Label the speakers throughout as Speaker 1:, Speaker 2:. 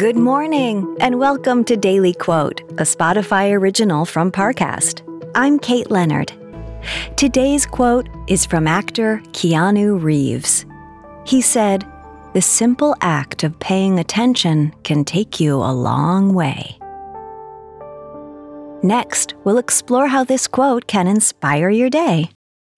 Speaker 1: Good morning, and welcome to Daily Quote, a Spotify original from Parcast. I'm Kate Leonard. Today's quote is from actor Keanu Reeves. He said, The simple act of paying attention can take you a long way. Next, we'll explore how this quote can inspire your day.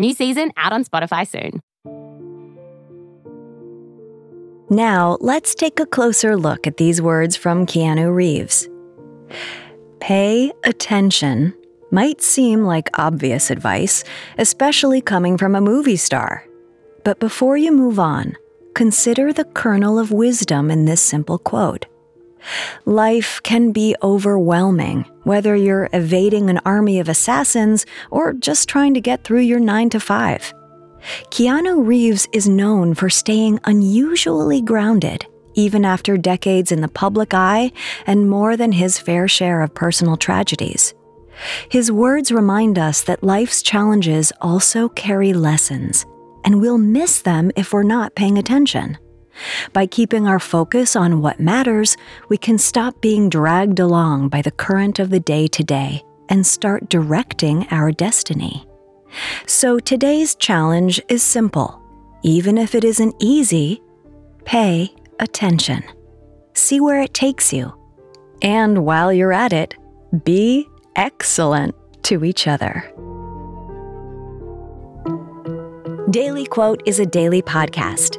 Speaker 2: New season out on Spotify soon.
Speaker 1: Now, let's take a closer look at these words from Keanu Reeves. Pay attention might seem like obvious advice, especially coming from a movie star. But before you move on, consider the kernel of wisdom in this simple quote. Life can be overwhelming, whether you're evading an army of assassins or just trying to get through your 9 to 5. Keanu Reeves is known for staying unusually grounded, even after decades in the public eye and more than his fair share of personal tragedies. His words remind us that life's challenges also carry lessons, and we'll miss them if we're not paying attention. By keeping our focus on what matters, we can stop being dragged along by the current of the day to day and start directing our destiny. So today's challenge is simple. Even if it isn't easy, pay attention. See where it takes you. And while you're at it, be excellent to each other. Daily Quote is a daily podcast